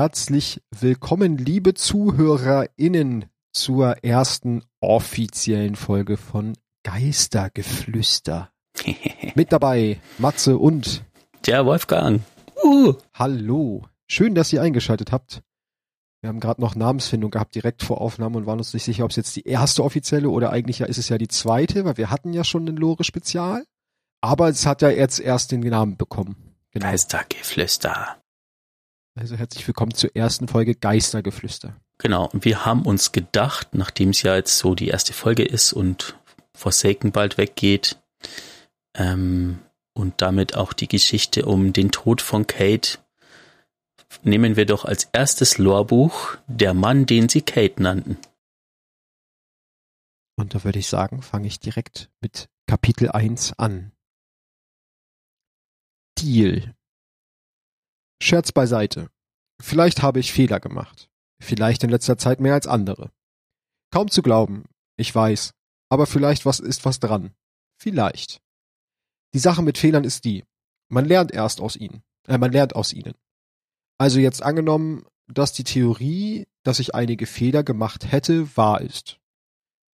herzlich willkommen, liebe ZuhörerInnen, zur ersten offiziellen Folge von Geistergeflüster. Mit dabei Matze und der Wolfgang. Uh. Hallo. Schön, dass ihr eingeschaltet habt. Wir haben gerade noch Namensfindung gehabt direkt vor Aufnahme und waren uns nicht sicher, ob es jetzt die erste offizielle oder eigentlich ja ist es ja die zweite, weil wir hatten ja schon ein Lore-Spezial. Aber es hat ja jetzt erst den Namen bekommen. Genau. Geistergeflüster. Also herzlich willkommen zur ersten Folge Geistergeflüster. Genau, und wir haben uns gedacht, nachdem es ja jetzt so die erste Folge ist und Forsaken bald weggeht, ähm, und damit auch die Geschichte um den Tod von Kate, nehmen wir doch als erstes Lorbuch Der Mann, den sie Kate nannten. Und da würde ich sagen, fange ich direkt mit Kapitel 1 an. Deal. Scherz beiseite. Vielleicht habe ich Fehler gemacht. Vielleicht in letzter Zeit mehr als andere. Kaum zu glauben, ich weiß, aber vielleicht was ist was dran. Vielleicht. Die Sache mit Fehlern ist die, man lernt erst aus ihnen, äh, man lernt aus ihnen. Also jetzt angenommen, dass die Theorie, dass ich einige Fehler gemacht hätte, wahr ist.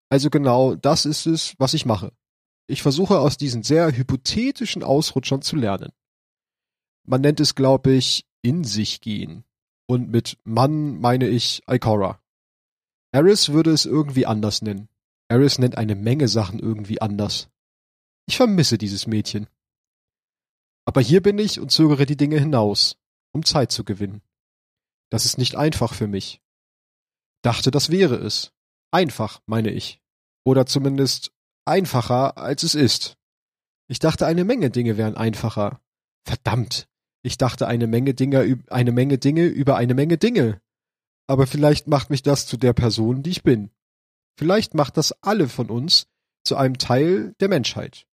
Also genau das ist es, was ich mache. Ich versuche aus diesen sehr hypothetischen Ausrutschern zu lernen. Man nennt es, glaube ich, in sich gehen. Und mit Mann meine ich Ikora. Eris würde es irgendwie anders nennen. Eris nennt eine Menge Sachen irgendwie anders. Ich vermisse dieses Mädchen. Aber hier bin ich und zögere die Dinge hinaus, um Zeit zu gewinnen. Das ist nicht einfach für mich. Dachte, das wäre es. Einfach, meine ich. Oder zumindest einfacher, als es ist. Ich dachte, eine Menge Dinge wären einfacher. Verdammt. Ich dachte eine Menge Dinge, eine Menge Dinge über eine Menge Dinge. Aber vielleicht macht mich das zu der Person, die ich bin. Vielleicht macht das alle von uns zu einem Teil der Menschheit.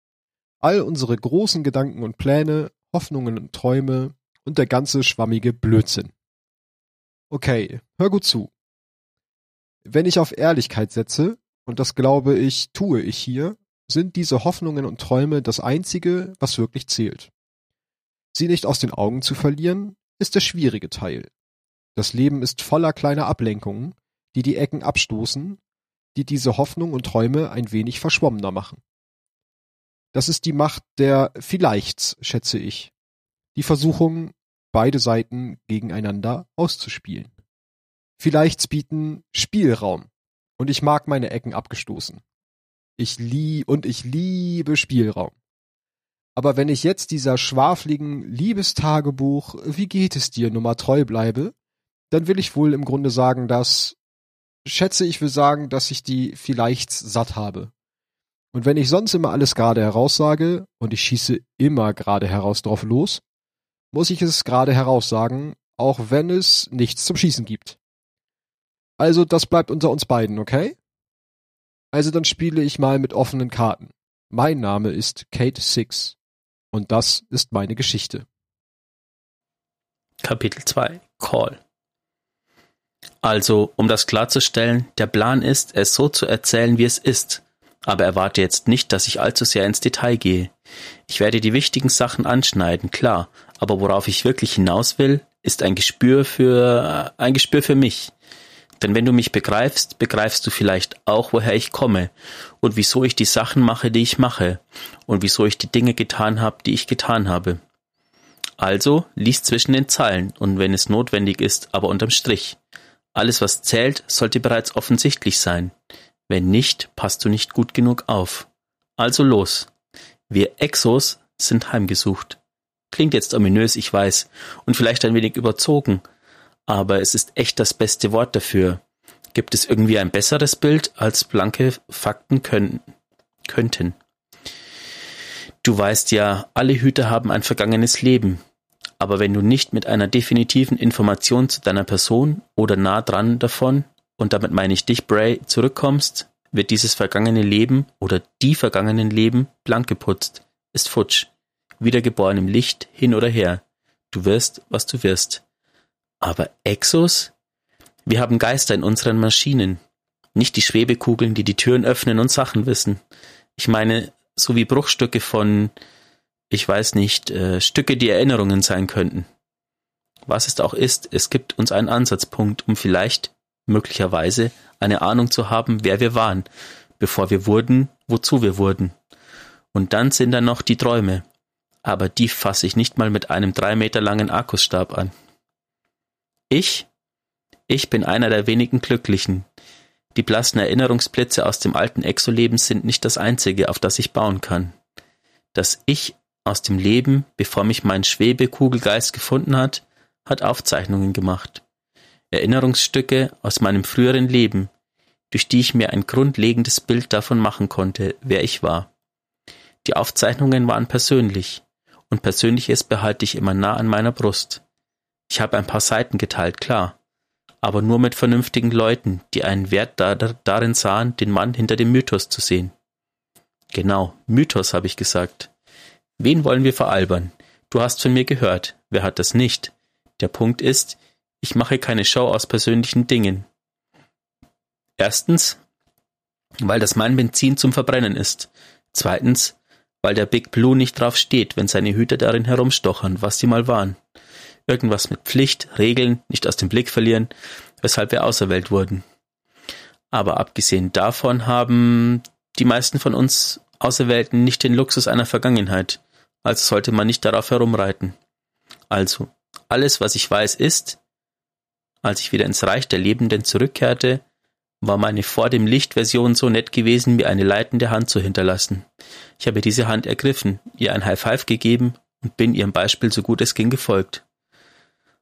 All unsere großen Gedanken und Pläne, Hoffnungen und Träume und der ganze schwammige Blödsinn. Okay, hör gut zu. Wenn ich auf Ehrlichkeit setze, und das glaube ich, tue ich hier, sind diese Hoffnungen und Träume das einzige, was wirklich zählt. Sie nicht aus den Augen zu verlieren, ist der schwierige Teil. Das Leben ist voller kleiner Ablenkungen, die die Ecken abstoßen, die diese Hoffnung und Träume ein wenig verschwommener machen. Das ist die Macht der Vielleichts, schätze ich. Die Versuchung, beide Seiten gegeneinander auszuspielen. Vielleichts bieten Spielraum. Und ich mag meine Ecken abgestoßen. Ich lieb und ich liebe Spielraum. Aber wenn ich jetzt dieser schwafligen Liebestagebuch Wie geht es dir Nummer treu bleibe, dann will ich wohl im Grunde sagen, dass schätze ich will sagen, dass ich die vielleicht satt habe. Und wenn ich sonst immer alles gerade heraus sage und ich schieße immer gerade heraus drauf los, muss ich es gerade heraus sagen, auch wenn es nichts zum Schießen gibt. Also das bleibt unter uns beiden, okay? Also dann spiele ich mal mit offenen Karten. Mein Name ist Kate Six. Und das ist meine Geschichte. Kapitel 2 Call Also, um das klarzustellen, der Plan ist, es so zu erzählen, wie es ist. Aber erwarte jetzt nicht, dass ich allzu sehr ins Detail gehe. Ich werde die wichtigen Sachen anschneiden, klar, aber worauf ich wirklich hinaus will, ist ein Gespür für ein Gespür für mich. Denn wenn du mich begreifst, begreifst du vielleicht auch, woher ich komme und wieso ich die Sachen mache, die ich mache und wieso ich die Dinge getan habe, die ich getan habe. Also lies zwischen den Zeilen und wenn es notwendig ist, aber unterm Strich. Alles, was zählt, sollte bereits offensichtlich sein. Wenn nicht, passt du nicht gut genug auf. Also los. Wir Exos sind heimgesucht. Klingt jetzt ominös, ich weiß, und vielleicht ein wenig überzogen, aber es ist echt das beste Wort dafür. Gibt es irgendwie ein besseres Bild, als blanke Fakten können, könnten? Du weißt ja, alle Hüter haben ein vergangenes Leben. Aber wenn du nicht mit einer definitiven Information zu deiner Person oder nah dran davon, und damit meine ich dich, Bray, zurückkommst, wird dieses vergangene Leben oder die vergangenen Leben blank geputzt, ist futsch, wiedergeboren im Licht, hin oder her. Du wirst, was du wirst. Aber Exos? Wir haben Geister in unseren Maschinen. Nicht die Schwebekugeln, die die Türen öffnen und Sachen wissen. Ich meine, so wie Bruchstücke von, ich weiß nicht, äh, Stücke, die Erinnerungen sein könnten. Was es auch ist, es gibt uns einen Ansatzpunkt, um vielleicht, möglicherweise, eine Ahnung zu haben, wer wir waren, bevor wir wurden, wozu wir wurden. Und dann sind da noch die Träume. Aber die fasse ich nicht mal mit einem drei Meter langen Akkusstab an. Ich? Ich bin einer der wenigen Glücklichen. Die blassen Erinnerungsblitze aus dem alten Exoleben sind nicht das einzige, auf das ich bauen kann. Das Ich aus dem Leben, bevor mich mein Schwebekugelgeist gefunden hat, hat Aufzeichnungen gemacht. Erinnerungsstücke aus meinem früheren Leben, durch die ich mir ein grundlegendes Bild davon machen konnte, wer ich war. Die Aufzeichnungen waren persönlich, und Persönliches behalte ich immer nah an meiner Brust. Ich habe ein paar Seiten geteilt, klar, aber nur mit vernünftigen Leuten, die einen Wert da, darin sahen, den Mann hinter dem Mythos zu sehen. Genau, Mythos habe ich gesagt. Wen wollen wir veralbern? Du hast von mir gehört. Wer hat das nicht? Der Punkt ist, ich mache keine Show aus persönlichen Dingen. Erstens, weil das mein Benzin zum Verbrennen ist. Zweitens, weil der Big Blue nicht drauf steht, wenn seine Hüter darin herumstochern, was sie mal waren. Irgendwas mit Pflicht, Regeln, nicht aus dem Blick verlieren, weshalb wir auserwählt wurden. Aber abgesehen davon haben die meisten von uns Auserwählten nicht den Luxus einer Vergangenheit, also sollte man nicht darauf herumreiten. Also, alles, was ich weiß, ist, als ich wieder ins Reich der Lebenden zurückkehrte, war meine vor dem Licht Version so nett gewesen, mir eine leitende Hand zu hinterlassen. Ich habe diese Hand ergriffen, ihr ein High Five gegeben und bin ihrem Beispiel so gut es ging gefolgt.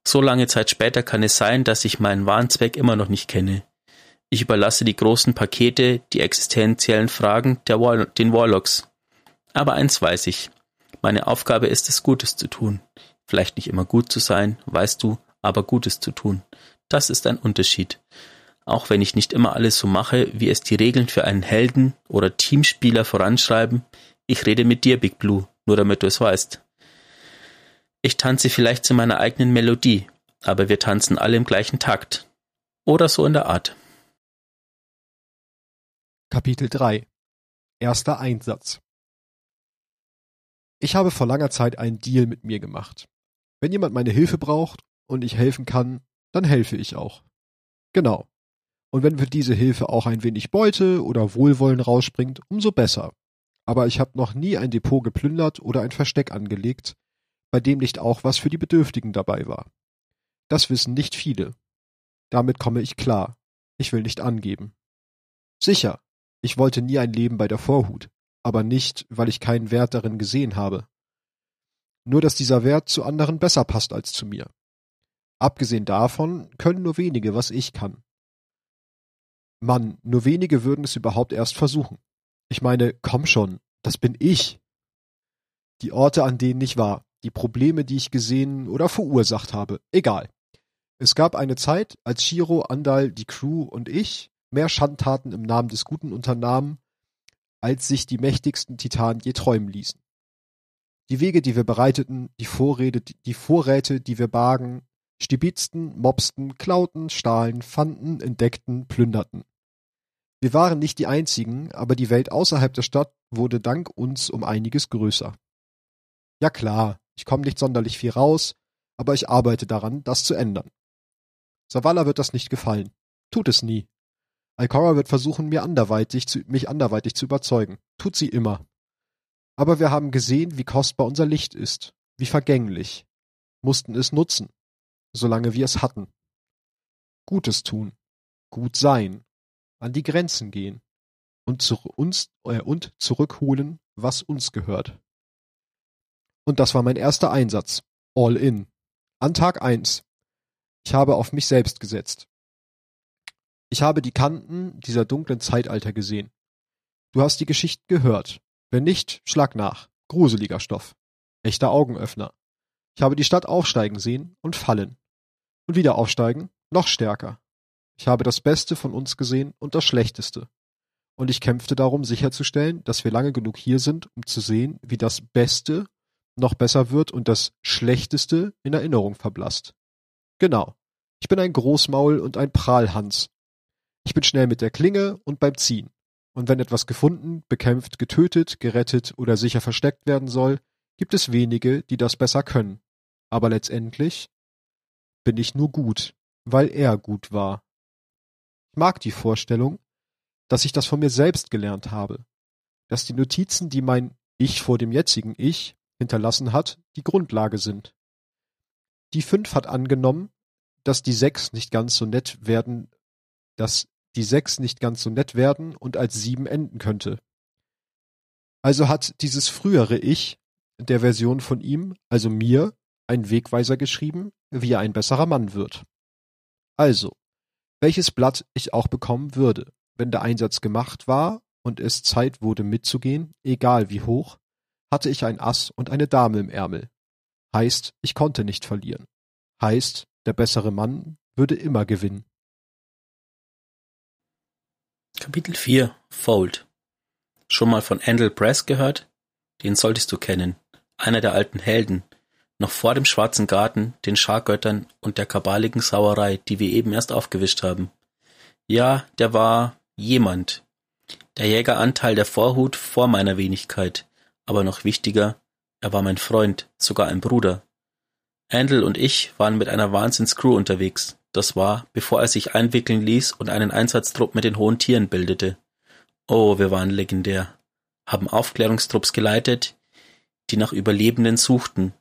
So lange Zeit später kann es sein, dass ich meinen wahren Zweck immer noch nicht kenne. Ich überlasse die großen Pakete, die existenziellen Fragen War den Warlocks. Aber eins weiß ich. Meine Aufgabe ist es, Gutes zu tun. Vielleicht nicht immer gut zu sein, weißt du, aber Gutes zu tun. Das ist ein Unterschied auch wenn ich nicht immer alles so mache, wie es die Regeln für einen Helden oder Teamspieler voranschreiben, ich rede mit dir, Big Blue, nur damit du es weißt. Ich tanze vielleicht zu meiner eigenen Melodie, aber wir tanzen alle im gleichen Takt. Oder so in der Art. Kapitel 3 Erster Einsatz Ich habe vor langer Zeit einen Deal mit mir gemacht. Wenn jemand meine Hilfe braucht und ich helfen kann, dann helfe ich auch. Genau. Und wenn für diese Hilfe auch ein wenig Beute oder Wohlwollen rausspringt, umso besser. Aber ich habe noch nie ein Depot geplündert oder ein Versteck angelegt, bei dem nicht auch was für die Bedürftigen dabei war. Das wissen nicht viele. Damit komme ich klar. Ich will nicht angeben. Sicher, ich wollte nie ein Leben bei der Vorhut, aber nicht, weil ich keinen Wert darin gesehen habe. Nur dass dieser Wert zu anderen besser passt als zu mir. Abgesehen davon können nur wenige, was ich kann. Mann, nur wenige würden es überhaupt erst versuchen. Ich meine, komm schon, das bin ich. Die Orte, an denen ich war, die Probleme, die ich gesehen oder verursacht habe, egal. Es gab eine Zeit, als Shiro, Andal, die Crew und ich mehr Schandtaten im Namen des Guten unternahmen, als sich die mächtigsten Titanen je träumen ließen. Die Wege, die wir bereiteten, die Vorräte, die Vorräte, die wir bargen, stibitzten, mobsten, klauten, stahlen, fanden, entdeckten, plünderten. Wir waren nicht die einzigen, aber die Welt außerhalb der Stadt wurde dank uns um einiges größer. Ja klar, ich komme nicht sonderlich viel raus, aber ich arbeite daran, das zu ändern. Savala wird das nicht gefallen. Tut es nie. Alcora wird versuchen, mir anderweitig zu, mich anderweitig zu überzeugen. Tut sie immer. Aber wir haben gesehen, wie kostbar unser Licht ist, wie vergänglich, mussten es nutzen, solange wir es hatten. Gutes tun, gut sein, an die Grenzen gehen und, zu uns, äh, und zurückholen, was uns gehört. Und das war mein erster Einsatz. All in. An Tag eins. Ich habe auf mich selbst gesetzt. Ich habe die Kanten dieser dunklen Zeitalter gesehen. Du hast die Geschichten gehört. Wenn nicht, schlag nach. Gruseliger Stoff. Echter Augenöffner. Ich habe die Stadt aufsteigen sehen und fallen. Und wieder aufsteigen, noch stärker. Ich habe das Beste von uns gesehen und das Schlechteste. Und ich kämpfte darum, sicherzustellen, dass wir lange genug hier sind, um zu sehen, wie das Beste noch besser wird und das Schlechteste in Erinnerung verblasst. Genau. Ich bin ein Großmaul und ein Prahlhans. Ich bin schnell mit der Klinge und beim Ziehen. Und wenn etwas gefunden, bekämpft, getötet, gerettet oder sicher versteckt werden soll, gibt es wenige, die das besser können. Aber letztendlich bin ich nur gut, weil er gut war. Ich mag die Vorstellung, dass ich das von mir selbst gelernt habe, dass die Notizen, die mein Ich vor dem jetzigen Ich hinterlassen hat, die Grundlage sind. Die fünf hat angenommen, dass die sechs nicht ganz so nett werden, dass die sechs nicht ganz so nett werden und als sieben enden könnte. Also hat dieses frühere Ich der Version von ihm, also mir, einen Wegweiser geschrieben, wie er ein besserer Mann wird. Also, welches Blatt ich auch bekommen würde, wenn der Einsatz gemacht war und es Zeit wurde mitzugehen, egal wie hoch, hatte ich ein Ass und eine Dame im Ärmel. Heißt, ich konnte nicht verlieren. Heißt, der bessere Mann würde immer gewinnen. Kapitel 4 Fold Schon mal von Andel Press gehört? Den solltest du kennen. Einer der alten Helden. Noch vor dem Schwarzen Garten, den Schargöttern und der kabaligen Sauerei, die wir eben erst aufgewischt haben. Ja, der war jemand. Der Jägeranteil der Vorhut vor meiner Wenigkeit. Aber noch wichtiger, er war mein Freund, sogar ein Bruder. Andel und ich waren mit einer Wahnsinnscrew unterwegs. Das war, bevor er sich einwickeln ließ und einen Einsatztrupp mit den hohen Tieren bildete. Oh, wir waren legendär. Haben Aufklärungstrupps geleitet, die nach Überlebenden suchten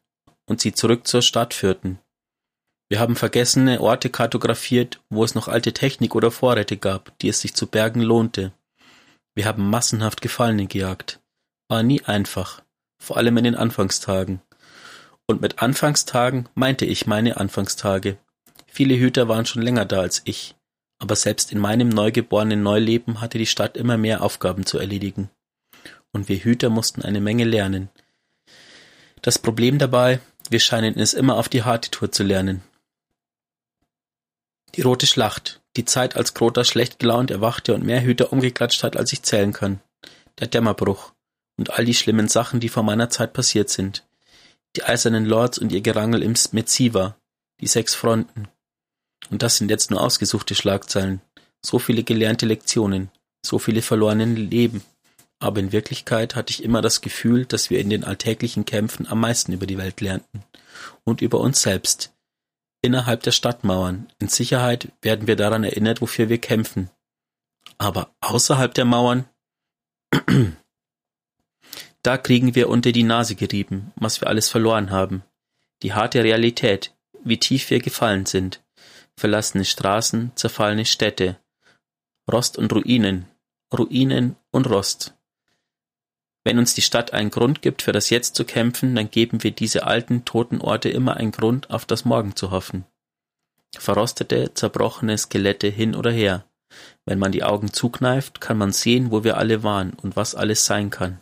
und sie zurück zur Stadt führten. Wir haben vergessene Orte kartografiert, wo es noch alte Technik oder Vorräte gab, die es sich zu bergen lohnte. Wir haben massenhaft Gefallene gejagt. War nie einfach, vor allem in den Anfangstagen. Und mit Anfangstagen meinte ich meine Anfangstage. Viele Hüter waren schon länger da als ich, aber selbst in meinem neugeborenen Neuleben hatte die Stadt immer mehr Aufgaben zu erledigen. Und wir Hüter mussten eine Menge lernen. Das Problem dabei, wir scheinen es immer auf die harte Tour zu lernen. Die rote Schlacht, die Zeit, als Krota schlecht gelaunt erwachte und mehr Hüter umgeklatscht hat, als ich zählen kann. Der Dämmerbruch und all die schlimmen Sachen, die vor meiner Zeit passiert sind. Die eisernen Lords und ihr Gerangel im Metziva, die sechs Fronten. Und das sind jetzt nur ausgesuchte Schlagzeilen. So viele gelernte Lektionen, so viele verlorene Leben. Aber in Wirklichkeit hatte ich immer das Gefühl, dass wir in den alltäglichen Kämpfen am meisten über die Welt lernten. Und über uns selbst. Innerhalb der Stadtmauern. In Sicherheit werden wir daran erinnert, wofür wir kämpfen. Aber außerhalb der Mauern? da kriegen wir unter die Nase gerieben, was wir alles verloren haben. Die harte Realität, wie tief wir gefallen sind. Verlassene Straßen, zerfallene Städte. Rost und Ruinen. Ruinen und Rost. Wenn uns die Stadt einen Grund gibt, für das Jetzt zu kämpfen, dann geben wir diese alten, toten Orte immer einen Grund, auf das Morgen zu hoffen. Verrostete, zerbrochene Skelette hin oder her. Wenn man die Augen zukneift, kann man sehen, wo wir alle waren und was alles sein kann.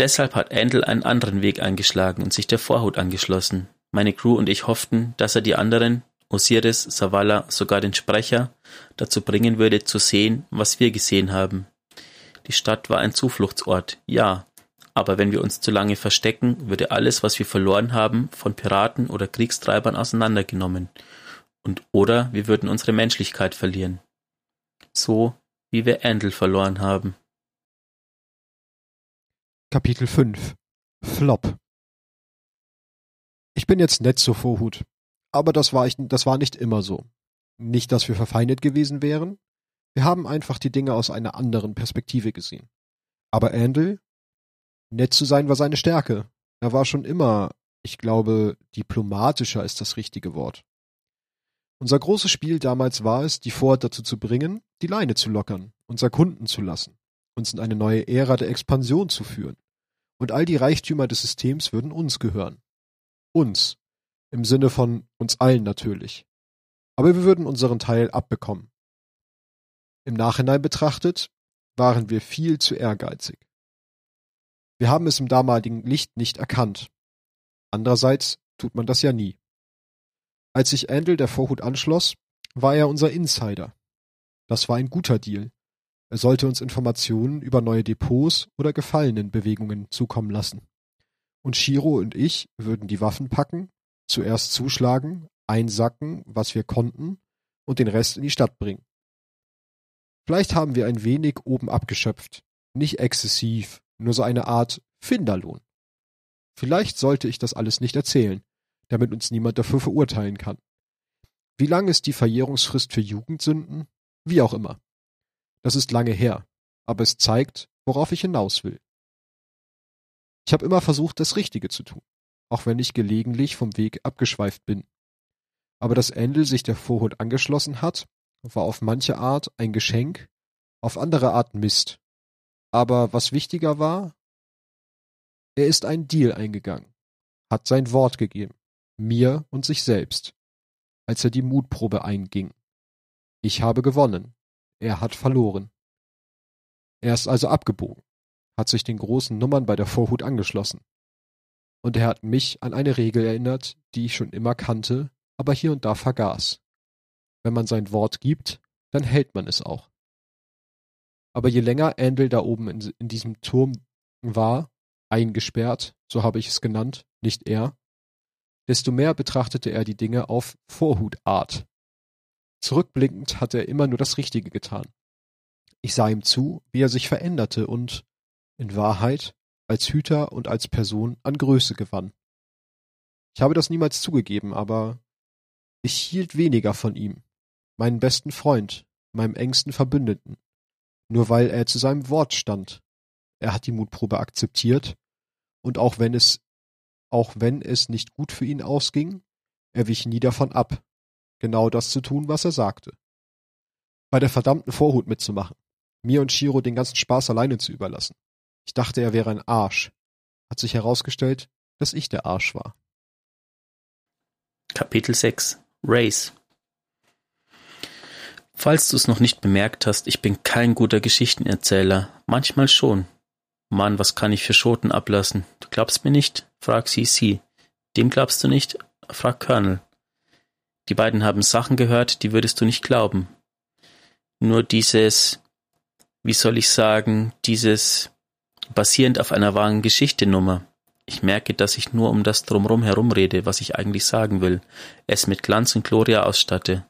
Deshalb hat Andel einen anderen Weg eingeschlagen und sich der Vorhut angeschlossen. Meine Crew und ich hofften, dass er die anderen, Osiris, Savala, sogar den Sprecher, dazu bringen würde, zu sehen, was wir gesehen haben. Die Stadt war ein Zufluchtsort, ja, aber wenn wir uns zu lange verstecken, würde alles, was wir verloren haben, von Piraten oder Kriegstreibern auseinandergenommen. Und oder wir würden unsere Menschlichkeit verlieren. So wie wir Andel verloren haben. Kapitel 5 Flop Ich bin jetzt nett zur Vorhut, aber das war, ich, das war nicht immer so. Nicht, dass wir verfeindet gewesen wären, wir haben einfach die Dinge aus einer anderen Perspektive gesehen. Aber Andel, nett zu sein war seine Stärke. Er war schon immer, ich glaube, diplomatischer ist das richtige Wort. Unser großes Spiel damals war es, die Ford dazu zu bringen, die Leine zu lockern, uns erkunden zu lassen, uns in eine neue Ära der Expansion zu führen. Und all die Reichtümer des Systems würden uns gehören. Uns. Im Sinne von uns allen natürlich. Aber wir würden unseren Teil abbekommen. Im Nachhinein betrachtet waren wir viel zu ehrgeizig. Wir haben es im damaligen Licht nicht erkannt. Andererseits tut man das ja nie. Als sich Andel der Vorhut anschloss, war er unser Insider. Das war ein guter Deal. Er sollte uns Informationen über neue Depots oder Gefallenenbewegungen zukommen lassen. Und Shiro und ich würden die Waffen packen, zuerst zuschlagen, einsacken, was wir konnten, und den Rest in die Stadt bringen. Vielleicht haben wir ein wenig oben abgeschöpft. Nicht exzessiv, nur so eine Art Finderlohn. Vielleicht sollte ich das alles nicht erzählen. damit uns niemand dafür verurteilen kann. Wie lang ist die Verjährungsfrist für Jugendsünden? Wie auch immer. Das ist lange her, aber es zeigt, worauf ich hinaus will. Ich habe immer versucht, das Richtige zu tun, auch wenn ich gelegentlich vom Weg abgeschweift bin. Aber dass Endel sich der Vorhut angeschlossen hat, war auf manche Art ein Geschenk, auf andere Art Mist. Aber was wichtiger war, er ist einen Deal eingegangen, hat sein Wort gegeben, mir und sich selbst, als er die Mutprobe einging. Ich habe gewonnen, er hat verloren. Er ist also abgebogen, hat sich den großen Nummern bei der Vorhut angeschlossen. Und er hat mich an eine Regel erinnert, die ich schon immer kannte, aber hier und da vergaß. Wenn man sein Wort gibt, dann hält man es auch. Aber je länger Andel da oben in, in diesem Turm war, eingesperrt, so habe ich es genannt, nicht er, desto mehr betrachtete er die Dinge auf Vorhutart. Zurückblickend hatte er immer nur das Richtige getan. Ich sah ihm zu, wie er sich veränderte und, in Wahrheit, als Hüter und als Person an Größe gewann. Ich habe das niemals zugegeben, aber ich hielt weniger von ihm, meinen besten Freund, meinem engsten Verbündeten, nur weil er zu seinem Wort stand. Er hat die Mutprobe akzeptiert, und auch wenn es auch wenn es nicht gut für ihn ausging, er wich nie davon ab, genau das zu tun, was er sagte. Bei der verdammten Vorhut mitzumachen, mir und Shiro den ganzen Spaß alleine zu überlassen. Ich dachte, er wäre ein Arsch. Hat sich herausgestellt, dass ich der Arsch war. Kapitel 6 Race Falls du es noch nicht bemerkt hast, ich bin kein guter Geschichtenerzähler. Manchmal schon. Mann, was kann ich für Schoten ablassen? Du glaubst mir nicht? Frag CC. Dem glaubst du nicht? Frag Colonel. Die beiden haben Sachen gehört, die würdest du nicht glauben. Nur dieses, wie soll ich sagen, dieses basierend auf einer wahren Geschichte Nummer. Ich merke, dass ich nur um das drumrum herum rede, was ich eigentlich sagen will, es mit Glanz und Gloria ausstatte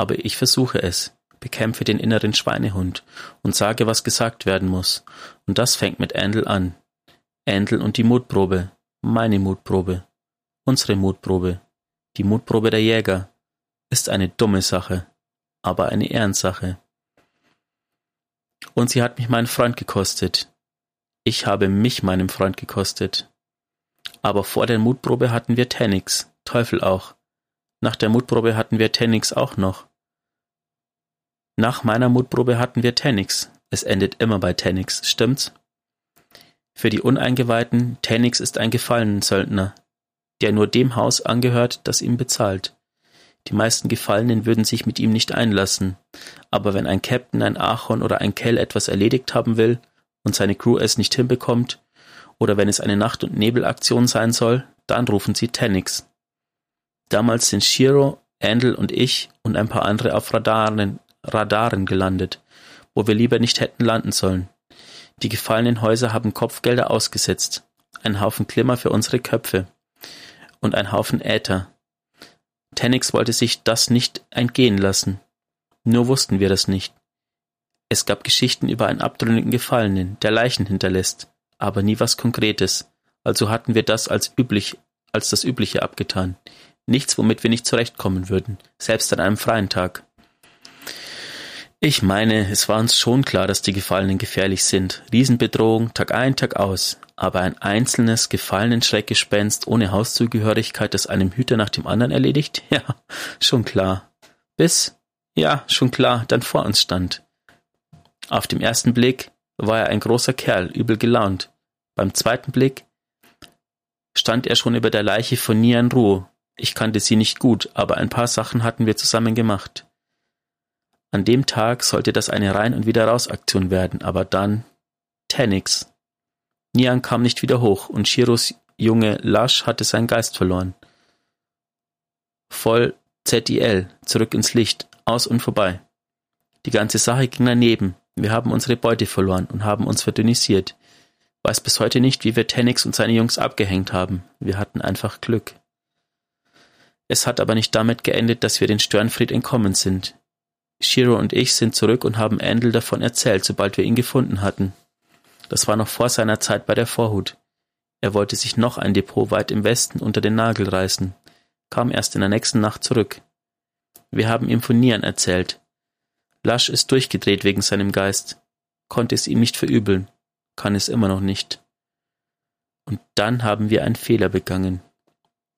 aber ich versuche es, bekämpfe den inneren Schweinehund und sage, was gesagt werden muss. Und das fängt mit Ändel an. Ändel und die Mutprobe, meine Mutprobe, unsere Mutprobe, die Mutprobe der Jäger, ist eine dumme Sache, aber eine Ehrensache. Und sie hat mich meinen Freund gekostet. Ich habe mich meinem Freund gekostet. Aber vor der Mutprobe hatten wir Tennix, Teufel auch. Nach der Mutprobe hatten wir Tennix auch noch. Nach meiner Mutprobe hatten wir Tennix. Es endet immer bei Tennix, stimmt's? Für die Uneingeweihten, Tennix ist ein Gefallenen-Söldner, der nur dem Haus angehört, das ihm bezahlt. Die meisten Gefallenen würden sich mit ihm nicht einlassen, aber wenn ein Captain, ein Archon oder ein Kell etwas erledigt haben will und seine Crew es nicht hinbekommt, oder wenn es eine Nacht- und Nebelaktion sein soll, dann rufen sie Tennix. Damals sind Shiro, Andel und ich und ein paar andere auf Radaren, Radaren gelandet, wo wir lieber nicht hätten landen sollen. Die gefallenen Häuser haben Kopfgelder ausgesetzt, ein Haufen Klimmer für unsere Köpfe und ein Haufen Äther. Tennix wollte sich das nicht entgehen lassen. Nur wussten wir das nicht. Es gab Geschichten über einen abtrünnigen Gefallenen, der Leichen hinterlässt, aber nie was Konkretes. Also hatten wir das als üblich, als das Übliche abgetan. Nichts, womit wir nicht zurechtkommen würden, selbst an einem freien Tag. Ich meine, es war uns schon klar, dass die Gefallenen gefährlich sind. Riesenbedrohung, Tag ein, Tag aus. Aber ein einzelnes gefallenen Schreckgespenst ohne Hauszugehörigkeit, das einem Hüter nach dem anderen erledigt? Ja, schon klar. Bis, ja, schon klar, dann vor uns stand. Auf dem ersten Blick war er ein großer Kerl, übel gelaunt. Beim zweiten Blick stand er schon über der Leiche von Nian Ruo. Ich kannte sie nicht gut, aber ein paar Sachen hatten wir zusammen gemacht. An dem Tag sollte das eine Rein- und Wieder-Raus-Aktion werden, aber dann Tennix. Nian kam nicht wieder hoch und Shiros Junge Lasch hatte seinen Geist verloren. Voll ZIL, zurück ins Licht, aus und vorbei. Die ganze Sache ging daneben. Wir haben unsere Beute verloren und haben uns verdünnisiert. Weiß bis heute nicht, wie wir Tennix und seine Jungs abgehängt haben. Wir hatten einfach Glück. Es hat aber nicht damit geendet, dass wir den Störenfried entkommen sind. Shiro und ich sind zurück und haben Andel davon erzählt, sobald wir ihn gefunden hatten. Das war noch vor seiner Zeit bei der Vorhut. Er wollte sich noch ein Depot weit im Westen unter den Nagel reißen, kam erst in der nächsten Nacht zurück. Wir haben ihm von Nian erzählt. Lasch ist durchgedreht wegen seinem Geist, konnte es ihm nicht verübeln, kann es immer noch nicht. Und dann haben wir einen Fehler begangen.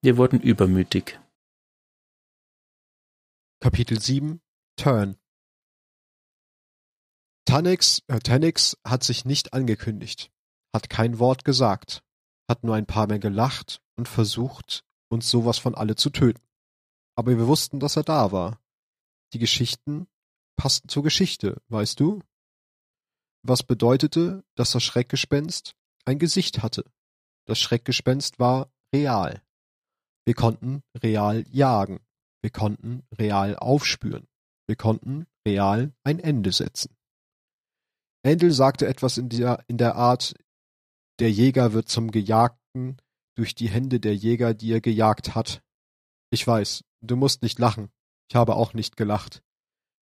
Wir wurden übermütig. Kapitel 7 Turn Tanix, äh, hat sich nicht angekündigt, hat kein Wort gesagt, hat nur ein paar Mal gelacht und versucht, uns sowas von alle zu töten. Aber wir wussten, dass er da war. Die Geschichten passten zur Geschichte, weißt du? Was bedeutete, dass das Schreckgespenst ein Gesicht hatte. Das Schreckgespenst war real. Wir konnten real jagen. Wir konnten real aufspüren. Wir konnten real ein Ende setzen. Händel sagte etwas in der, in der Art, der Jäger wird zum Gejagten durch die Hände der Jäger, die er gejagt hat. Ich weiß, du musst nicht lachen. Ich habe auch nicht gelacht.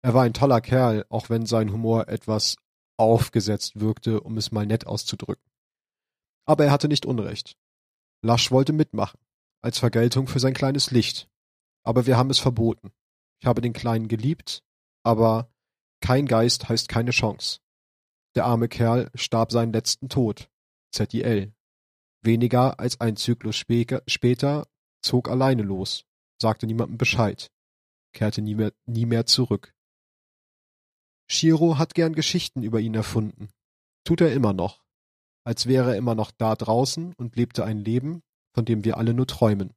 Er war ein toller Kerl, auch wenn sein Humor etwas aufgesetzt wirkte, um es mal nett auszudrücken. Aber er hatte nicht Unrecht. Lasch wollte mitmachen, als Vergeltung für sein kleines Licht. Aber wir haben es verboten. Ich habe den Kleinen geliebt, aber kein Geist heißt keine Chance. Der arme Kerl starb seinen letzten Tod. ZIL. Weniger als ein Zyklus später zog alleine los, sagte niemandem Bescheid, kehrte nie mehr, nie mehr zurück. Shiro hat gern Geschichten über ihn erfunden. Tut er immer noch. Als wäre er immer noch da draußen und lebte ein Leben, von dem wir alle nur träumen.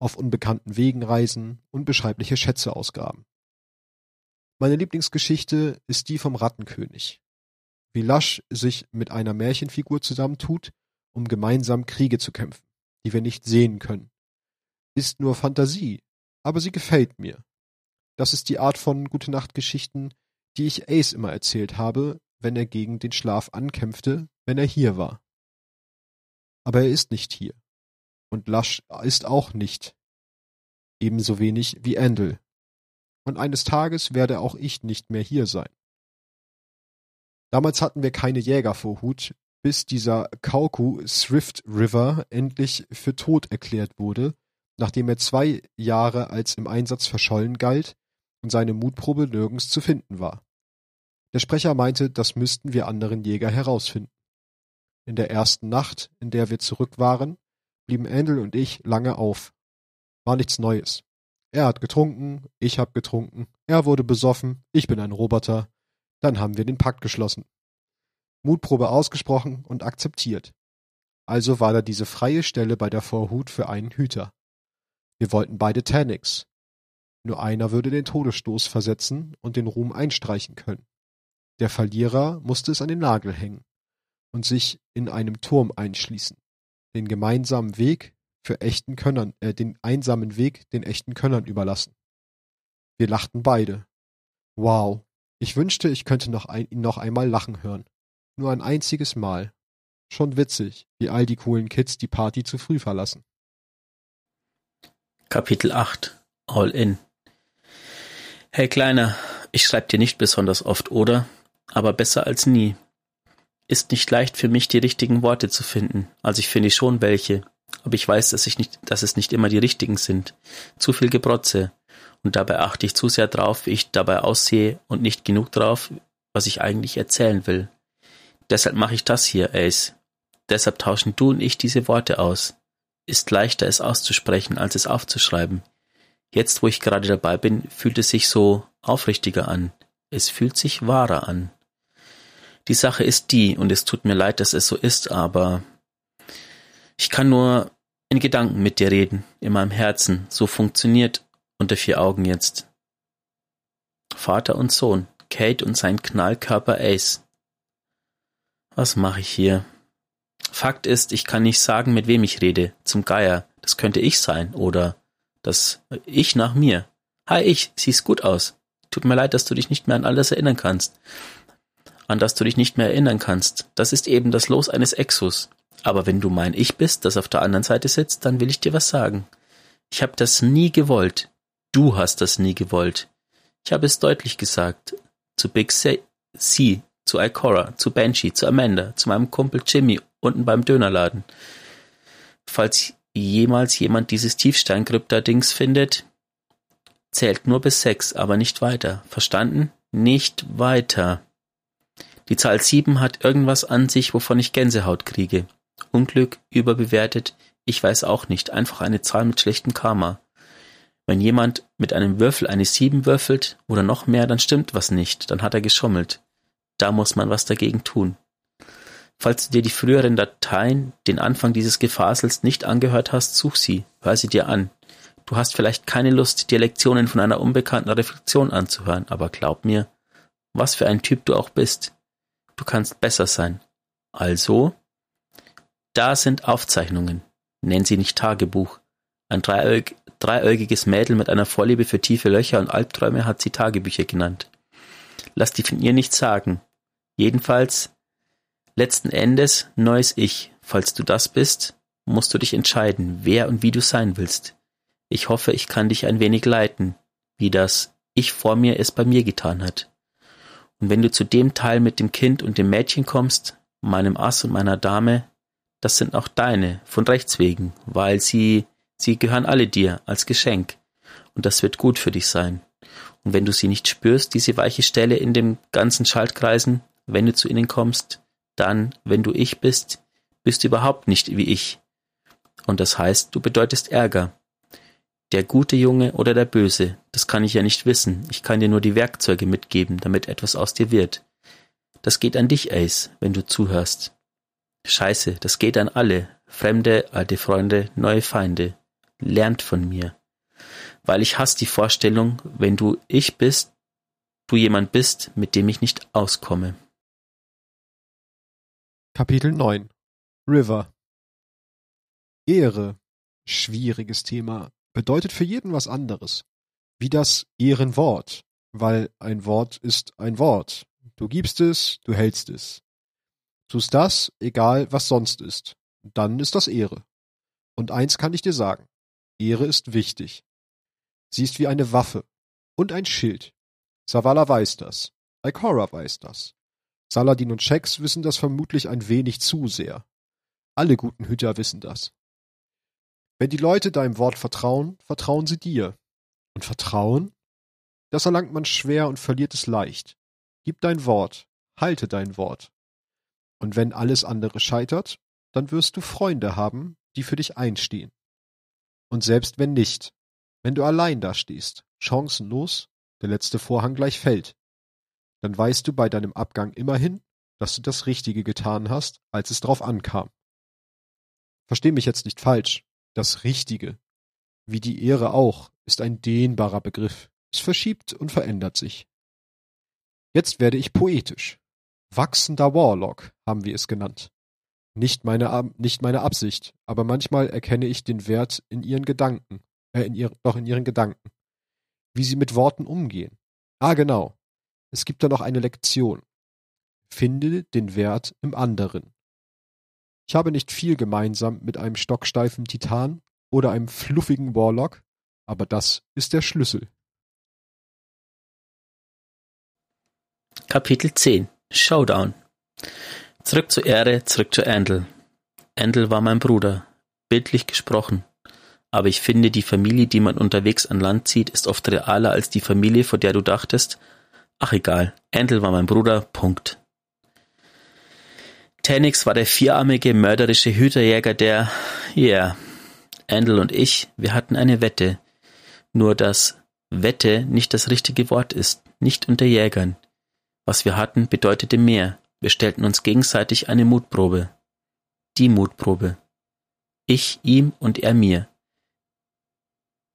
Auf unbekannten Wegen reisen, unbeschreibliche Schätze ausgraben. Meine Lieblingsgeschichte ist die vom Rattenkönig wie Lasch sich mit einer Märchenfigur zusammentut, um gemeinsam Kriege zu kämpfen, die wir nicht sehen können. Ist nur Fantasie, aber sie gefällt mir. Das ist die Art von Gute-Nacht-Geschichten, die ich Ace immer erzählt habe, wenn er gegen den Schlaf ankämpfte, wenn er hier war. Aber er ist nicht hier. Und Lasch ist auch nicht. Ebenso wenig wie Andel. Und eines Tages werde auch ich nicht mehr hier sein. Damals hatten wir keine Jägervorhut, bis dieser Kauku Thrift River endlich für tot erklärt wurde, nachdem er zwei Jahre als im Einsatz verschollen galt und seine Mutprobe nirgends zu finden war. Der Sprecher meinte, das müssten wir anderen Jäger herausfinden. In der ersten Nacht, in der wir zurück waren, blieben Andel und ich lange auf. War nichts Neues. Er hat getrunken, ich hab getrunken, er wurde besoffen, ich bin ein Roboter, dann haben wir den Pakt geschlossen. Mutprobe ausgesprochen und akzeptiert. Also war da diese freie Stelle bei der Vorhut für einen Hüter. Wir wollten beide Tanix. Nur einer würde den Todesstoß versetzen und den Ruhm einstreichen können. Der Verlierer musste es an den Nagel hängen und sich in einem Turm einschließen. Den gemeinsamen Weg für echten Könnern, äh, den einsamen Weg den echten Könnern überlassen. Wir lachten beide. Wow, ich wünschte, ich könnte noch ein, ihn noch einmal lachen hören. Nur ein einziges Mal. Schon witzig, wie all die coolen Kids die Party zu früh verlassen. Kapitel 8 All In Hey Kleiner, ich schreib dir nicht besonders oft, oder? Aber besser als nie. Ist nicht leicht für mich, die richtigen Worte zu finden. Also ich finde schon welche. Aber ich weiß, dass ich nicht, dass es nicht immer die richtigen sind. Zu viel Gebrotze und dabei achte ich zu sehr drauf, wie ich dabei aussehe und nicht genug drauf, was ich eigentlich erzählen will. Deshalb mache ich das hier, Ace. Deshalb tauschen du und ich diese Worte aus. Ist leichter es auszusprechen, als es aufzuschreiben. Jetzt, wo ich gerade dabei bin, fühlt es sich so aufrichtiger an. Es fühlt sich wahrer an. Die Sache ist die, und es tut mir leid, dass es so ist, aber ich kann nur in Gedanken mit dir reden, in meinem Herzen. So funktioniert unter vier Augen jetzt. Vater und Sohn, Kate und sein Knallkörper Ace. Was mache ich hier? Fakt ist, ich kann nicht sagen, mit wem ich rede. Zum Geier. Das könnte ich sein. Oder das Ich nach mir. Hi, ich. Siehst gut aus. Tut mir leid, dass du dich nicht mehr an alles erinnern kannst. An das du dich nicht mehr erinnern kannst. Das ist eben das Los eines Exos. Aber wenn du mein Ich bist, das auf der anderen Seite sitzt, dann will ich dir was sagen. Ich habe das nie gewollt. Du hast das nie gewollt. Ich habe es deutlich gesagt. Zu Big C, zu Ikora, zu Banshee, zu Amanda, zu meinem Kumpel Jimmy unten beim Dönerladen. Falls jemals jemand dieses Tiefsteinkrypta-Dings findet, zählt nur bis sechs, aber nicht weiter. Verstanden? Nicht weiter. Die Zahl sieben hat irgendwas an sich, wovon ich Gänsehaut kriege. Unglück, überbewertet, ich weiß auch nicht, einfach eine Zahl mit schlechtem Karma. Wenn jemand mit einem Würfel eine sieben würfelt oder noch mehr, dann stimmt was nicht, dann hat er geschummelt. Da muss man was dagegen tun. Falls du dir die früheren Dateien, den Anfang dieses Gefasels nicht angehört hast, such sie, hör sie dir an. Du hast vielleicht keine Lust, dir Lektionen von einer unbekannten Reflexion anzuhören, aber glaub mir, was für ein Typ du auch bist, du kannst besser sein. Also, da sind Aufzeichnungen. Nenn sie nicht Tagebuch. Ein dreieugig, dreieugige Mädel mit einer Vorliebe für tiefe Löcher und Albträume hat sie Tagebücher genannt. Lass die von ihr nichts sagen. Jedenfalls, letzten Endes, neues Ich. Falls du das bist, musst du dich entscheiden, wer und wie du sein willst. Ich hoffe, ich kann dich ein wenig leiten, wie das Ich vor mir es bei mir getan hat. Und wenn du zu dem Teil mit dem Kind und dem Mädchen kommst, meinem Ass und meiner Dame, das sind auch deine, von Rechts wegen, weil sie, sie gehören alle dir, als Geschenk. Und das wird gut für dich sein. Und wenn du sie nicht spürst, diese weiche Stelle in dem ganzen Schaltkreisen, wenn du zu ihnen kommst, dann, wenn du ich bist, bist du überhaupt nicht wie ich. Und das heißt, du bedeutest Ärger. Der gute Junge oder der böse, das kann ich ja nicht wissen. Ich kann dir nur die Werkzeuge mitgeben, damit etwas aus dir wird. Das geht an dich, Ace, wenn du zuhörst. Scheiße, das geht an alle. Fremde, alte Freunde, neue Feinde. Lernt von mir. Weil ich hasse die Vorstellung, wenn du ich bist, du jemand bist, mit dem ich nicht auskomme. Kapitel 9 River Ehre, schwieriges Thema, bedeutet für jeden was anderes. Wie das Ehrenwort, weil ein Wort ist ein Wort. Du gibst es, du hältst es. Tust das, egal was sonst ist. Dann ist das Ehre. Und eins kann ich dir sagen. Ehre ist wichtig. Sie ist wie eine Waffe und ein Schild. Savala weiß das. Ikora weiß das. Saladin und Shex wissen das vermutlich ein wenig zu sehr. Alle guten Hüter wissen das. Wenn die Leute deinem Wort vertrauen, vertrauen sie dir. Und Vertrauen? Das erlangt man schwer und verliert es leicht. Gib dein Wort, halte dein Wort. Und wenn alles andere scheitert, dann wirst du Freunde haben, die für dich einstehen. Und selbst wenn nicht, wenn du allein dastehst, chancenlos, der letzte Vorhang gleich fällt, dann weißt du bei deinem Abgang immerhin, dass du das Richtige getan hast, als es drauf ankam. Versteh mich jetzt nicht falsch, das Richtige, wie die Ehre auch, ist ein dehnbarer Begriff. Es verschiebt und verändert sich. Jetzt werde ich poetisch. Wachsender Warlock haben wir es genannt. Nicht meine, nicht meine Absicht, aber manchmal erkenne ich den Wert in ihren Gedanken, äh, in ihr, doch in ihren Gedanken. Wie sie mit Worten umgehen. Ah, genau. Es gibt da noch eine Lektion. Finde den Wert im anderen. Ich habe nicht viel gemeinsam mit einem stocksteifen Titan oder einem fluffigen Warlock, aber das ist der Schlüssel. Kapitel 10 Showdown. Zurück zur Erde, zurück zu Andel. Andel war mein Bruder, bildlich gesprochen. Aber ich finde, die Familie, die man unterwegs an Land zieht, ist oft realer als die Familie, vor der du dachtest. Ach egal, Andel war mein Bruder, Punkt. Tanix war der vierarmige, mörderische Hüterjäger, der, ja, yeah. Andel und ich, wir hatten eine Wette. Nur dass Wette nicht das richtige Wort ist, nicht unter Jägern. Was wir hatten, bedeutete mehr. Wir stellten uns gegenseitig eine Mutprobe. Die Mutprobe. Ich ihm und er mir.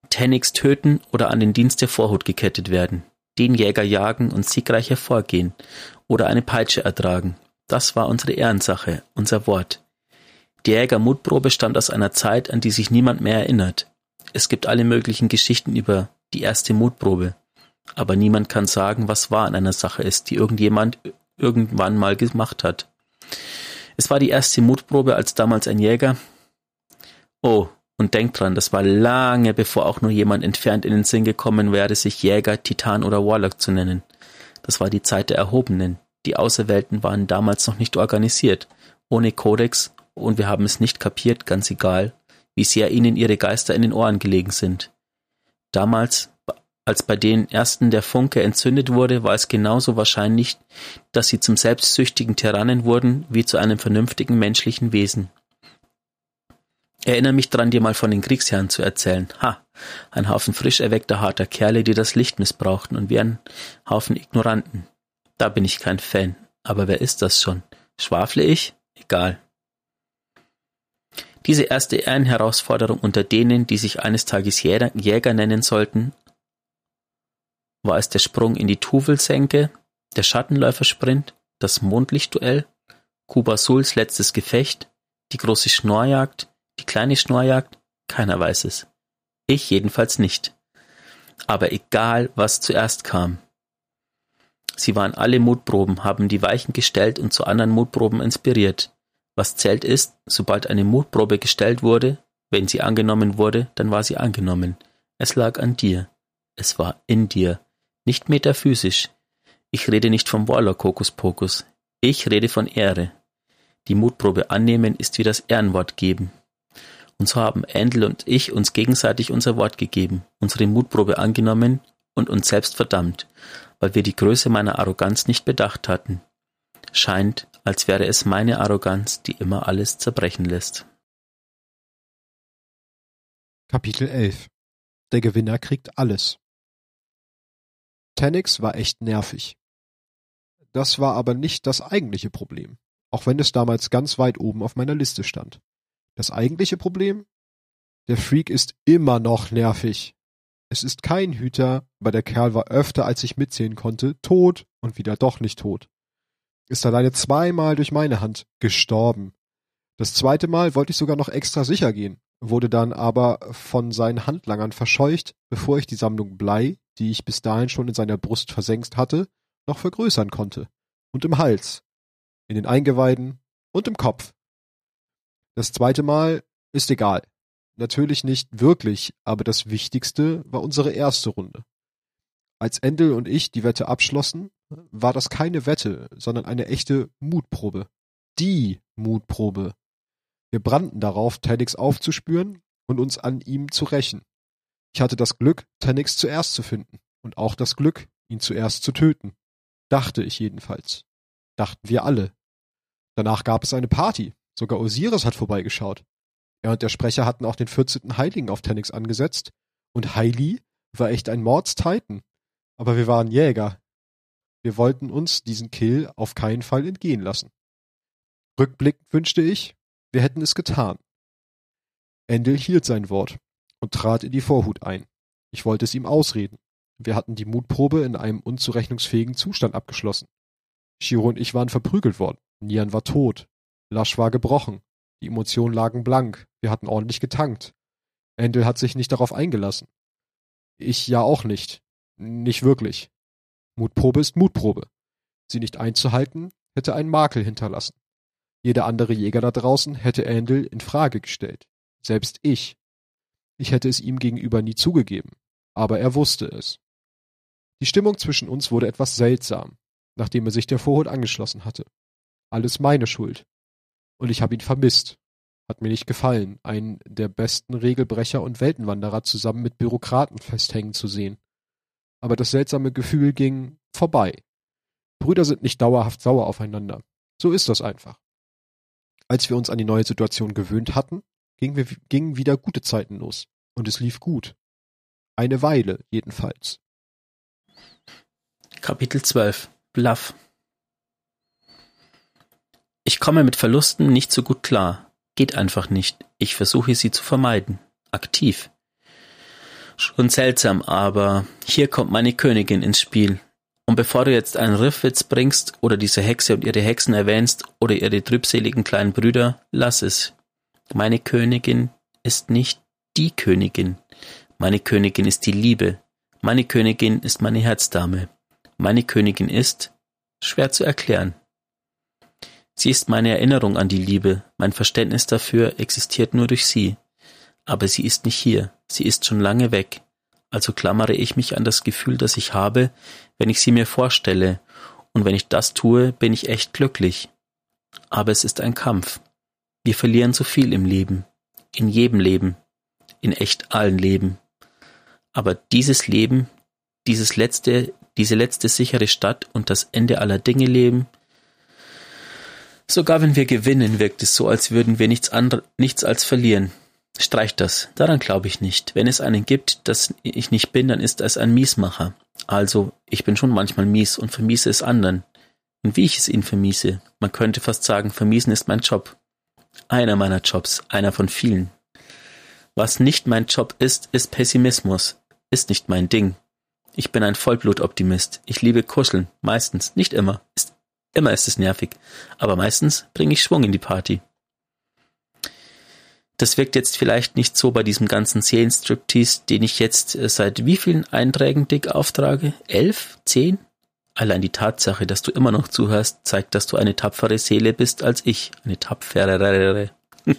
Tennix töten oder an den Dienst der Vorhut gekettet werden. Den Jäger jagen und siegreich hervorgehen. Oder eine Peitsche ertragen. Das war unsere Ehrensache, unser Wort. Die Jäger-Mutprobe stammt aus einer Zeit, an die sich niemand mehr erinnert. Es gibt alle möglichen Geschichten über die erste Mutprobe. Aber niemand kann sagen, was wahr an einer Sache ist, die irgendjemand irgendwann mal gemacht hat. Es war die erste Mutprobe, als damals ein Jäger. Oh, und denkt dran, das war lange bevor auch nur jemand entfernt in den Sinn gekommen wäre, sich Jäger, Titan oder Warlock zu nennen. Das war die Zeit der Erhobenen. Die Auserwählten waren damals noch nicht organisiert, ohne Kodex, und wir haben es nicht kapiert, ganz egal. wie sehr ihnen ihre Geister in den Ohren gelegen sind. Damals, als bei den ersten der Funke entzündet wurde, war es genauso wahrscheinlich, dass sie zum selbstsüchtigen Tyrannen wurden, wie zu einem vernünftigen menschlichen Wesen. Erinnere mich dran, dir mal von den Kriegsherren zu erzählen. Ha, ein Haufen frisch erweckter harter Kerle, die das Licht missbrauchten und wie ein Haufen Ignoranten. Da bin ich kein Fan. Aber wer ist das schon? Schwafle ich? Egal. Diese erste Ehrenherausforderung unter denen, die sich eines Tages Jäger, Jäger nennen sollten, war es der Sprung in die Tuvelsenke, der Schattenläufersprint, das Mondlichtduell, Kuba Suls letztes Gefecht, die große Schnorrjagd, die kleine Schnorrjagd, keiner weiß es. Ich jedenfalls nicht. Aber egal, was zuerst kam. Sie waren alle Mutproben, haben die Weichen gestellt und zu anderen Mutproben inspiriert. Was zählt ist, sobald eine Mutprobe gestellt wurde, wenn sie angenommen wurde, dann war sie angenommen. Es lag an dir. Es war in dir. Nicht metaphysisch. Ich rede nicht vom Warlock Hokuspokus. Ich rede von Ehre. Die Mutprobe annehmen ist wie das Ehrenwort geben. Und so haben Endel und ich uns gegenseitig unser Wort gegeben, unsere Mutprobe angenommen und uns selbst verdammt, weil wir die Größe meiner Arroganz nicht bedacht hatten. Scheint, als wäre es meine Arroganz, die immer alles zerbrechen lässt. Kapitel 11 Der Gewinner kriegt alles. Tannix war echt nervig. Das war aber nicht das eigentliche Problem, auch wenn es damals ganz weit oben auf meiner Liste stand. Das eigentliche Problem? Der Freak ist immer noch nervig. Es ist kein Hüter, aber der Kerl war öfter, als ich mitzählen konnte, tot und wieder doch nicht tot. Ist alleine zweimal durch meine Hand gestorben. Das zweite Mal wollte ich sogar noch extra sicher gehen, wurde dann aber von seinen Handlangern verscheucht, bevor ich die Sammlung Blei, die ich bis dahin schon in seiner Brust versenkt hatte, noch vergrößern konnte. Und im Hals, in den Eingeweiden und im Kopf. Das zweite Mal ist egal. Natürlich nicht wirklich, aber das Wichtigste war unsere erste Runde. Als Endel und ich die Wette abschlossen, war das keine Wette, sondern eine echte Mutprobe. Die Mutprobe. Wir brannten darauf, Tennix aufzuspüren und uns an ihm zu rächen. Ich hatte das Glück, Tennix zuerst zu finden und auch das Glück, ihn zuerst zu töten. Dachte ich jedenfalls. Dachten wir alle. Danach gab es eine Party. Sogar Osiris hat vorbeigeschaut. Er und der Sprecher hatten auch den 14. Heiligen auf Tennix angesetzt. Und Hailey war echt ein Mordstitan. Aber wir waren Jäger. Wir wollten uns diesen Kill auf keinen Fall entgehen lassen. Rückblickend wünschte ich, wir hätten es getan. Endel hielt sein Wort und trat in die Vorhut ein. Ich wollte es ihm ausreden. Wir hatten die Mutprobe in einem unzurechnungsfähigen Zustand abgeschlossen. Shiro und ich waren verprügelt worden. Nian war tot. Lasch war gebrochen. Die Emotionen lagen blank. Wir hatten ordentlich getankt. Endel hat sich nicht darauf eingelassen. Ich ja auch nicht. Nicht wirklich. Mutprobe ist Mutprobe. Sie nicht einzuhalten, hätte einen Makel hinterlassen. Jeder andere Jäger da draußen hätte Endel in Frage gestellt. Selbst ich. Ich hätte es ihm gegenüber nie zugegeben. Aber er wusste es. Die Stimmung zwischen uns wurde etwas seltsam, nachdem er sich der Vorhut angeschlossen hatte. Alles meine Schuld. Und ich habe ihn vermisst. Hat mir nicht gefallen, einen der besten Regelbrecher und Weltenwanderer zusammen mit Bürokraten festhängen zu sehen. Aber das seltsame Gefühl ging vorbei. Brüder sind nicht dauerhaft sauer aufeinander. So ist das einfach. Als wir uns an die neue Situation gewöhnt hatten, gingen, gingen wieder gute Zeiten los. Und es lief gut. Eine Weile, jedenfalls. Kapitel 12 Bluff ich komme mit Verlusten nicht so gut klar. Geht einfach nicht. Ich versuche sie zu vermeiden. Aktiv. Schon seltsam, aber hier kommt meine Königin ins Spiel. Und bevor du jetzt einen Riffwitz bringst oder diese Hexe und ihre Hexen erwähnst oder ihre trübseligen kleinen Brüder, lass es. Meine Königin ist nicht die Königin. Meine Königin ist die Liebe. Meine Königin ist meine Herzdame. Meine Königin ist schwer zu erklären. Sie ist meine Erinnerung an die Liebe, mein Verständnis dafür existiert nur durch sie. Aber sie ist nicht hier, sie ist schon lange weg. Also klammere ich mich an das Gefühl, das ich habe, wenn ich sie mir vorstelle, und wenn ich das tue, bin ich echt glücklich. Aber es ist ein Kampf. Wir verlieren so viel im Leben. In jedem Leben. In echt allen Leben. Aber dieses Leben, dieses letzte, diese letzte sichere Stadt und das Ende aller Dinge leben, sogar wenn wir gewinnen, wirkt es so, als würden wir nichts, andre, nichts als verlieren. Streicht das. Daran glaube ich nicht. Wenn es einen gibt, dass ich nicht bin, dann ist es ein Miesmacher. Also, ich bin schon manchmal mies und vermiese es anderen. Und wie ich es ihnen vermiese. Man könnte fast sagen, vermiesen ist mein Job. Einer meiner Jobs, einer von vielen. Was nicht mein Job ist, ist Pessimismus. Ist nicht mein Ding. Ich bin ein Vollblutoptimist. Ich liebe Kuscheln. Meistens. Nicht immer. Ist, immer ist es nervig. Aber meistens bringe ich Schwung in die Party. Das wirkt jetzt vielleicht nicht so bei diesem ganzen Seelenstriptease, den ich jetzt äh, seit wie vielen Einträgen dick auftrage? Elf? Zehn? Allein die Tatsache, dass du immer noch zuhörst, zeigt, dass du eine tapfere Seele bist als ich. Eine tapferere.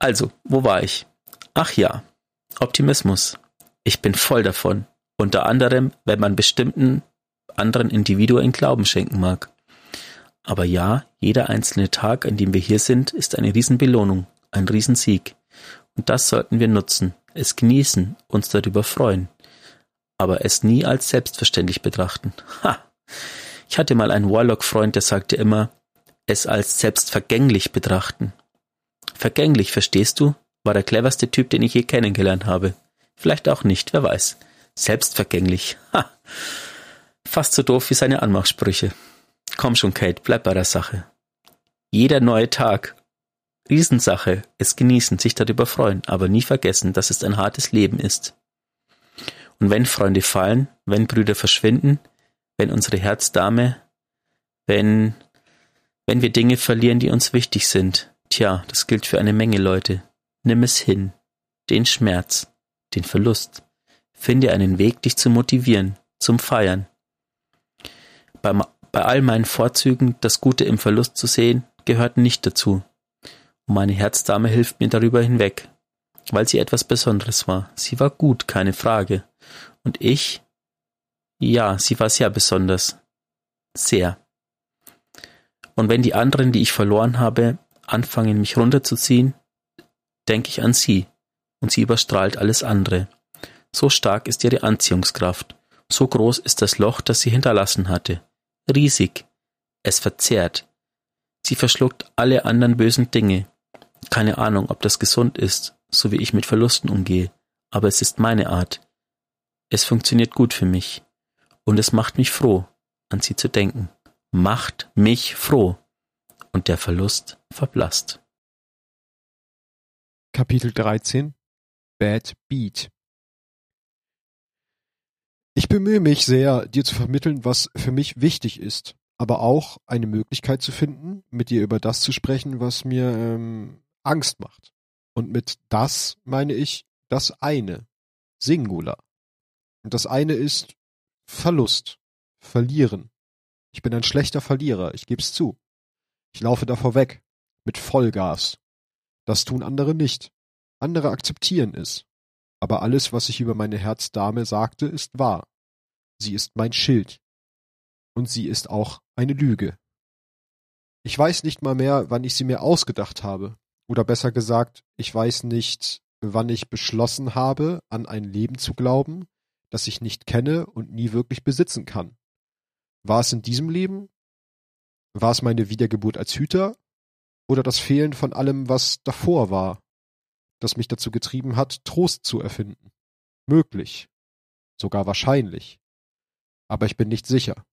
also, wo war ich? Ach ja, Optimismus. Ich bin voll davon. Unter anderem, wenn man bestimmten anderen Individuen Glauben schenken mag. Aber ja, jeder einzelne Tag, an dem wir hier sind, ist eine Riesenbelohnung, ein Riesensieg. Und das sollten wir nutzen, es genießen, uns darüber freuen. Aber es nie als selbstverständlich betrachten. Ha! Ich hatte mal einen Warlock-Freund, der sagte immer, es als selbstvergänglich betrachten. Vergänglich, verstehst du? War der cleverste Typ, den ich je kennengelernt habe. Vielleicht auch nicht, wer weiß. Selbstvergänglich. Ha! Fast so doof wie seine Anmachsprüche. Komm schon, Kate, bleib bei der Sache. Jeder neue Tag. Riesensache. Es genießen, sich darüber freuen, aber nie vergessen, dass es ein hartes Leben ist. Und wenn Freunde fallen, wenn Brüder verschwinden, wenn unsere Herzdame, wenn, wenn wir Dinge verlieren, die uns wichtig sind, tja, das gilt für eine Menge Leute. Nimm es hin. Den Schmerz, den Verlust. Finde einen Weg, dich zu motivieren, zum Feiern. Beim bei all meinen Vorzügen das Gute im Verlust zu sehen, gehört nicht dazu. Und meine Herzdame hilft mir darüber hinweg, weil sie etwas Besonderes war. Sie war gut, keine Frage. Und ich? Ja, sie war sehr besonders. Sehr. Und wenn die anderen, die ich verloren habe, anfangen, mich runterzuziehen, denke ich an sie, und sie überstrahlt alles andere. So stark ist ihre Anziehungskraft, so groß ist das Loch, das sie hinterlassen hatte riesig. Es verzehrt. Sie verschluckt alle anderen bösen Dinge. Keine Ahnung, ob das gesund ist, so wie ich mit Verlusten umgehe, aber es ist meine Art. Es funktioniert gut für mich. Und es macht mich froh, an sie zu denken. Macht mich froh. Und der Verlust verblasst. Kapitel 13 Bad Beat ich bemühe mich sehr, dir zu vermitteln, was für mich wichtig ist, aber auch eine Möglichkeit zu finden, mit dir über das zu sprechen, was mir ähm, Angst macht. Und mit das meine ich das eine, Singular. Und das eine ist Verlust, Verlieren. Ich bin ein schlechter Verlierer, ich geb's zu. Ich laufe davor weg, mit Vollgas. Das tun andere nicht. Andere akzeptieren es. Aber alles, was ich über meine Herzdame sagte, ist wahr. Sie ist mein Schild. Und sie ist auch eine Lüge. Ich weiß nicht mal mehr, wann ich sie mir ausgedacht habe. Oder besser gesagt, ich weiß nicht, wann ich beschlossen habe, an ein Leben zu glauben, das ich nicht kenne und nie wirklich besitzen kann. War es in diesem Leben? War es meine Wiedergeburt als Hüter? Oder das Fehlen von allem, was davor war? das mich dazu getrieben hat, Trost zu erfinden. Möglich. Sogar wahrscheinlich. Aber ich bin nicht sicher.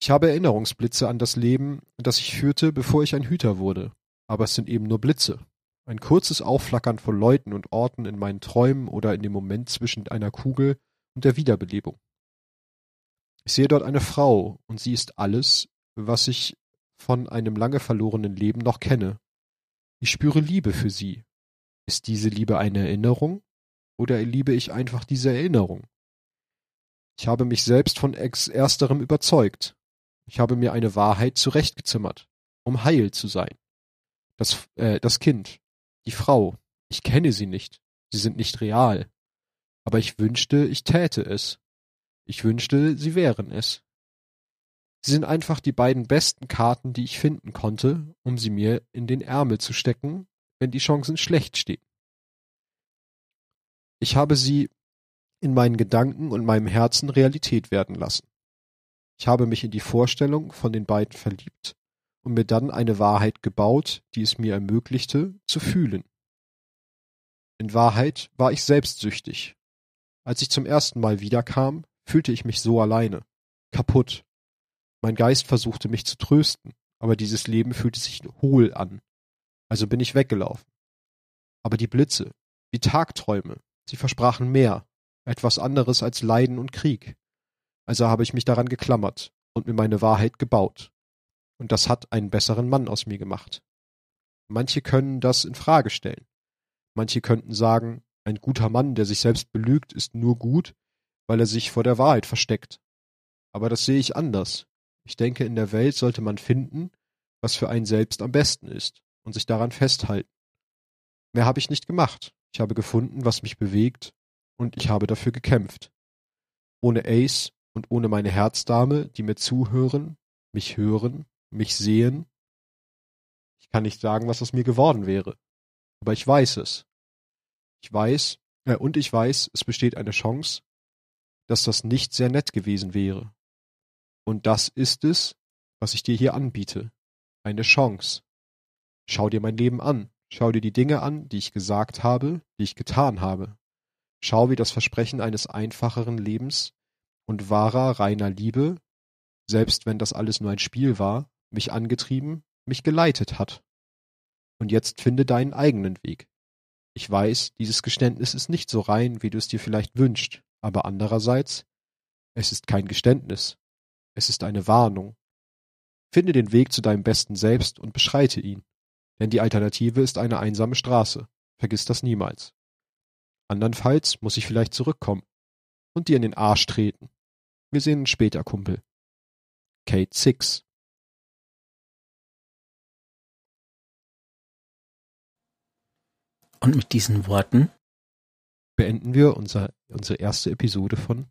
Ich habe Erinnerungsblitze an das Leben, das ich führte, bevor ich ein Hüter wurde. Aber es sind eben nur Blitze. Ein kurzes Aufflackern von Leuten und Orten in meinen Träumen oder in dem Moment zwischen einer Kugel und der Wiederbelebung. Ich sehe dort eine Frau, und sie ist alles, was ich von einem lange verlorenen Leben noch kenne. Ich spüre Liebe für sie, ist diese Liebe eine Erinnerung oder liebe ich einfach diese Erinnerung? Ich habe mich selbst von ex ersterem überzeugt. Ich habe mir eine Wahrheit zurechtgezimmert, um heil zu sein. Das, äh, das Kind, die Frau, ich kenne sie nicht, sie sind nicht real. Aber ich wünschte, ich täte es. Ich wünschte, sie wären es. Sie sind einfach die beiden besten Karten, die ich finden konnte, um sie mir in den Ärmel zu stecken, wenn die Chancen schlecht stehen. Ich habe sie in meinen Gedanken und meinem Herzen Realität werden lassen. Ich habe mich in die Vorstellung von den beiden verliebt und mir dann eine Wahrheit gebaut, die es mir ermöglichte, zu fühlen. In Wahrheit war ich selbstsüchtig. Als ich zum ersten Mal wiederkam, fühlte ich mich so alleine, kaputt. Mein Geist versuchte mich zu trösten, aber dieses Leben fühlte sich hohl an. Also bin ich weggelaufen. Aber die Blitze, wie Tagträume, sie versprachen mehr, etwas anderes als Leiden und Krieg. Also habe ich mich daran geklammert und mir meine Wahrheit gebaut. Und das hat einen besseren Mann aus mir gemacht. Manche können das in Frage stellen. Manche könnten sagen, ein guter Mann, der sich selbst belügt, ist nur gut, weil er sich vor der Wahrheit versteckt. Aber das sehe ich anders. Ich denke, in der Welt sollte man finden, was für einen selbst am besten ist, und sich daran festhalten. Mehr habe ich nicht gemacht. Ich habe gefunden, was mich bewegt, und ich habe dafür gekämpft. Ohne Ace und ohne meine Herzdame, die mir zuhören, mich hören, mich sehen. Ich kann nicht sagen, was aus mir geworden wäre. Aber ich weiß es. Ich weiß, äh, und ich weiß, es besteht eine Chance, dass das nicht sehr nett gewesen wäre. Und das ist es, was ich dir hier anbiete. Eine Chance. Schau dir mein Leben an. Schau dir die Dinge an, die ich gesagt habe, die ich getan habe. Schau, wie das Versprechen eines einfacheren Lebens und wahrer, reiner Liebe, selbst wenn das alles nur ein Spiel war, mich angetrieben, mich geleitet hat. Und jetzt finde deinen eigenen Weg. Ich weiß, dieses Geständnis ist nicht so rein, wie du es dir vielleicht wünschst, aber andererseits, es ist kein Geständnis. Es ist eine Warnung. Finde den Weg zu deinem besten Selbst und beschreite ihn. Denn die Alternative ist eine einsame Straße. Vergiss das niemals. Andernfalls muss ich vielleicht zurückkommen und dir in den Arsch treten. Wir sehen uns später, Kumpel. Kate Six. Und mit diesen Worten beenden wir unser, unsere erste Episode von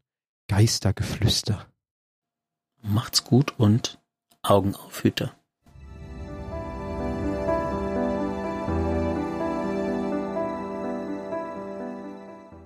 Geistergeflüster. Macht's gut und Augen auf Hüter.